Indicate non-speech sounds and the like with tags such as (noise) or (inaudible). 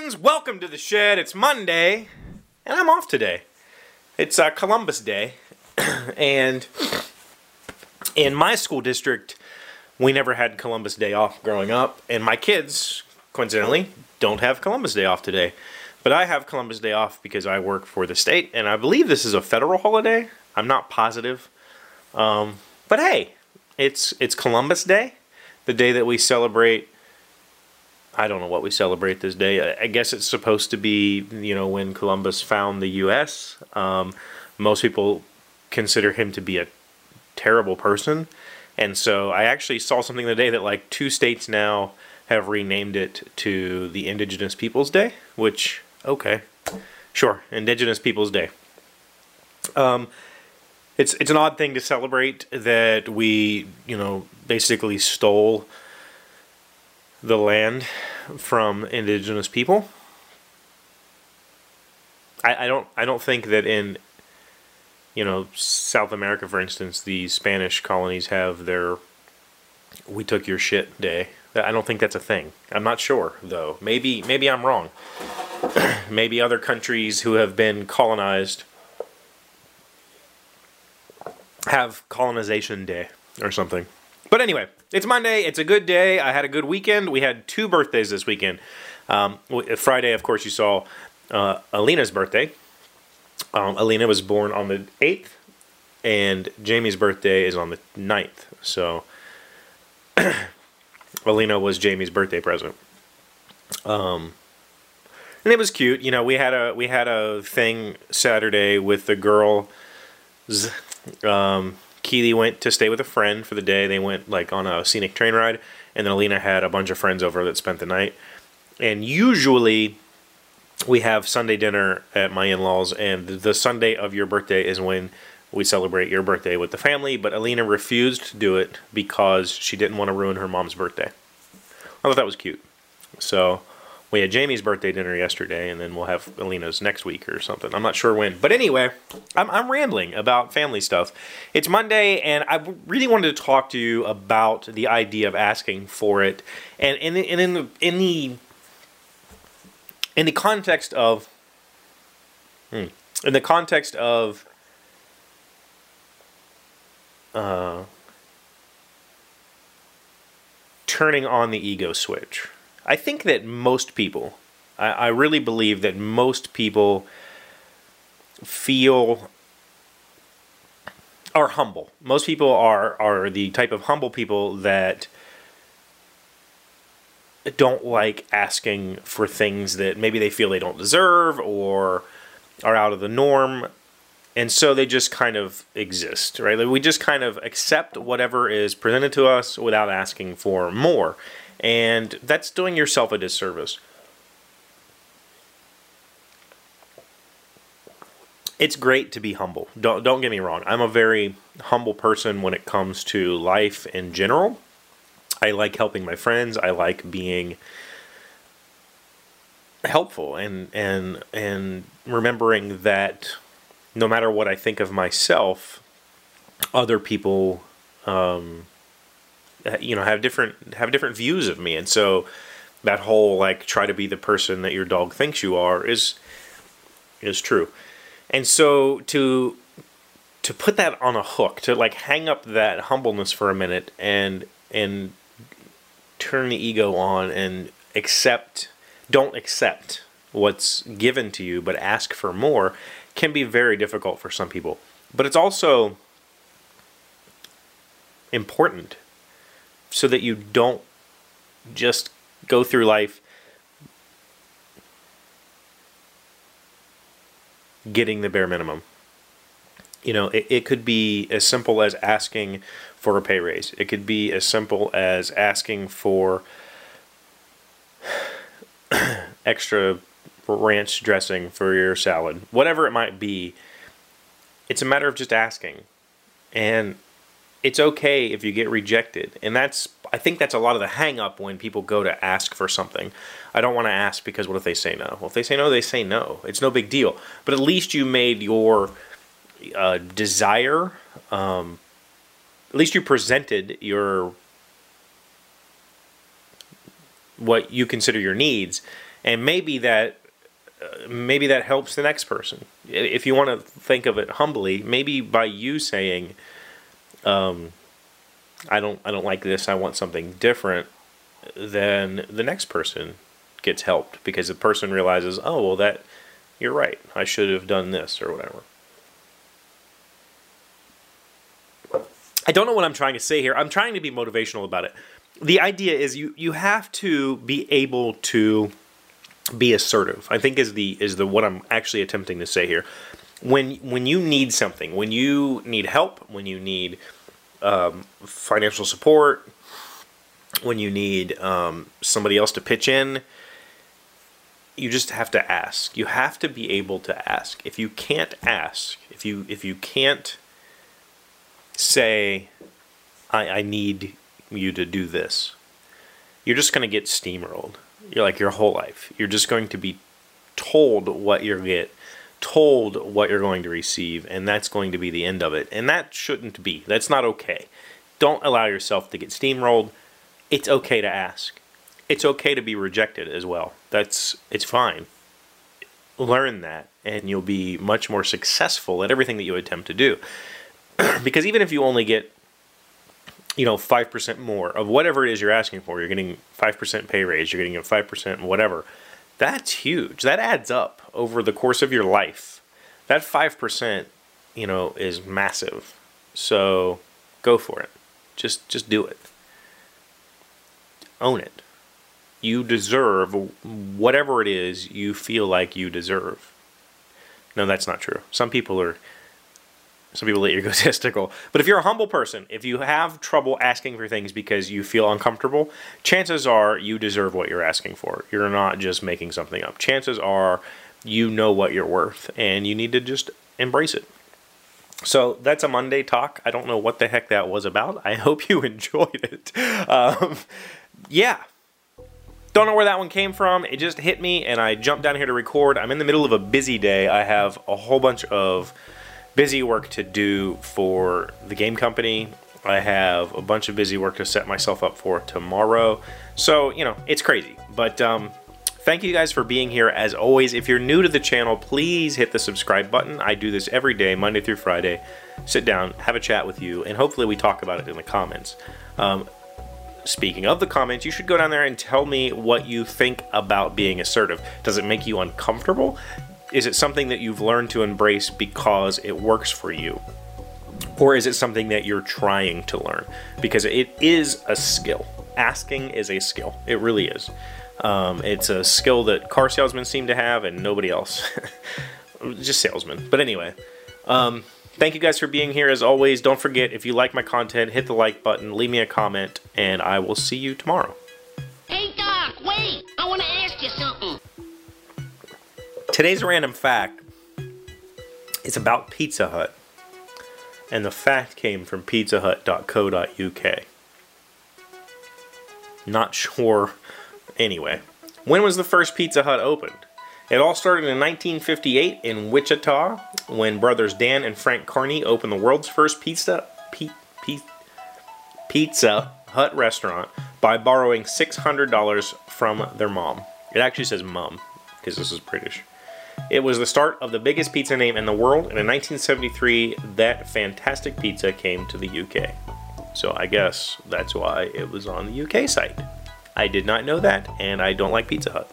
friends, welcome to the shed. It's Monday, and I'm off today. It's uh, Columbus Day, (clears throat) and in my school district, we never had Columbus Day off growing up, and my kids, coincidentally, don't have Columbus Day off today. But I have Columbus Day off because I work for the state, and I believe this is a federal holiday. I'm not positive, um, but hey, it's it's Columbus Day, the day that we celebrate I don't know what we celebrate this day. I guess it's supposed to be, you know, when Columbus found the U.S. Um, most people consider him to be a terrible person. And so I actually saw something the day that like two states now have renamed it to the Indigenous Peoples Day, which, okay, sure, Indigenous Peoples Day. Um, it's, it's an odd thing to celebrate that we, you know, basically stole the land from indigenous people. I, I don't I don't think that in you know South America, for instance, the Spanish colonies have their "we took your shit" day. I don't think that's a thing. I'm not sure though. Maybe maybe I'm wrong. (clears throat) maybe other countries who have been colonized have colonization day or something. But anyway, it's Monday. It's a good day. I had a good weekend. We had two birthdays this weekend. Um, Friday, of course, you saw uh, Alina's birthday. Um, Alina was born on the 8th, and Jamie's birthday is on the 9th. So, (clears throat) Alina was Jamie's birthday present. Um, and it was cute. You know, we had a we had a thing Saturday with the girls. Um, Keely went to stay with a friend for the day. They went like on a scenic train ride, and then Alina had a bunch of friends over that spent the night. And usually, we have Sunday dinner at my in-laws, and the Sunday of your birthday is when we celebrate your birthday with the family. But Alina refused to do it because she didn't want to ruin her mom's birthday. I thought that was cute. So we had Jamie's birthday dinner yesterday, and then we'll have Alina's next week or something. I'm not sure when. But anyway, I'm, I'm rambling about family stuff. It's Monday, and I really wanted to talk to you about the idea of asking for it, and, and, and in the in the in the context of hmm, in the context of uh, turning on the ego switch I think that most people, I, I really believe that most people feel are humble. Most people are are the type of humble people that don't like asking for things that maybe they feel they don't deserve or are out of the norm. And so they just kind of exist, right? Like we just kind of accept whatever is presented to us without asking for more and that's doing yourself a disservice. It's great to be humble. Don't don't get me wrong. I'm a very humble person when it comes to life in general. I like helping my friends. I like being helpful and and and remembering that no matter what I think of myself, other people um, Uh, you know have different have different views of me. And so that whole like try to be the person that your dog thinks you are is is true. And so to to put that on a hook to like hang up that humbleness for a minute and and turn the ego on and accept don't accept what's given to you but ask for more can be very difficult for some people. But it's also important so that you don't just go through life getting the bare minimum. You know, it, it could be as simple as asking for a pay raise. It could be as simple as asking for (clears throat) extra ranch dressing for your salad. Whatever it might be, it's a matter of just asking. And it's okay if you get rejected. And that's I think that's a lot of the hang up when people go to ask for something. I don't want to ask because what if they say no? Well, if they say no, they say no. It's no big deal. But at least you made your uh, desire, um, at least you presented your what you consider your needs and maybe that uh, maybe that helps the next person. If you want to think of it humbly, maybe by you saying, um, "I don't, I don't like this. I want something different," then the next person gets helped because the person realizes, "Oh, well, that you're right. I should have done this or whatever." I don't know what I'm trying to say here. I'm trying to be motivational about it. The idea is you you have to be able to be assertive. I think is the is the what I'm actually attempting to say here. When when you need something, when you need help, when you need um, financial support, when you need um, somebody else to pitch in, you just have to ask. You have to be able to ask. If you can't ask, if you if you can't say, I, I need you to do this, you're just going to get steamrolled. You're like your whole life. You're just going to be told what you're get, told what you're going to receive, and that's going to be the end of it. And that shouldn't be. That's not okay. Don't allow yourself to get steamrolled. It's okay to ask. It's okay to be rejected as well. That's it's fine. Learn that, and you'll be much more successful at everything that you attempt to do. (clears throat) because even if you only get you know 5% more of whatever it is you're asking for you're getting 5% pay raise you're getting a 5% whatever that's huge. That adds up over the course of your life. That 5% you know is massive. So go for it. Just just do it. Own it. You deserve whatever it is you feel like you deserve. No that's not true. Some people are some people are egotistical. (laughs) But if you're a humble person, if you have trouble asking for things because you feel uncomfortable, chances are you deserve what you're asking for. You're not just making something up. Chances are you know what you're worth and you need to just embrace it. So that's a Monday talk. I don't know what the heck that was about. I (laughs) hope you enjoyed it. Um, yeah. Don't know where that one came from. It just hit me and I jumped down here to record. I'm in the middle of a busy day. I have a whole bunch of busy work to do for the game company. I have a bunch of busy work to set myself up for tomorrow. So, you know, it's crazy. But um, thank you guys for being here. As always, if you're new to the channel, please hit the subscribe button. I do this every day, Monday through Friday. Sit down, have a chat with you, and hopefully we talk about it in the comments. Um, speaking of the comments, you should go down there and tell me what you think about being assertive. Does it make you uncomfortable? Is it something that you've learned to embrace because it works for you? Or is it something that you're trying to learn? Because it is a skill. Asking is a skill. It really is. Um, it's a skill that car salesmen seem to have and nobody else. (laughs) Just salesmen. But anyway, um, thank you guys for being here as always. Don't forget, if you like my content, hit the like button, leave me a comment, and I will see you tomorrow. Hey, Doc, wait! I want to ask you something. Today's random fact is about Pizza Hut. And the fact came from pizzahut.co.uk. Not sure. Anyway, when was the first Pizza Hut opened? It all started in 1958 in Wichita when brothers Dan and Frank Carney opened the world's first pizza pe, pe, Pizza Hut restaurant by borrowing $600 from their mom. It actually says mum because this is British. It was the start of the biggest pizza name in the world, and in 1973, that fantastic pizza came to the UK. So I guess that's why it was on the UK site. I did not know that, and I don't like Pizza Hut.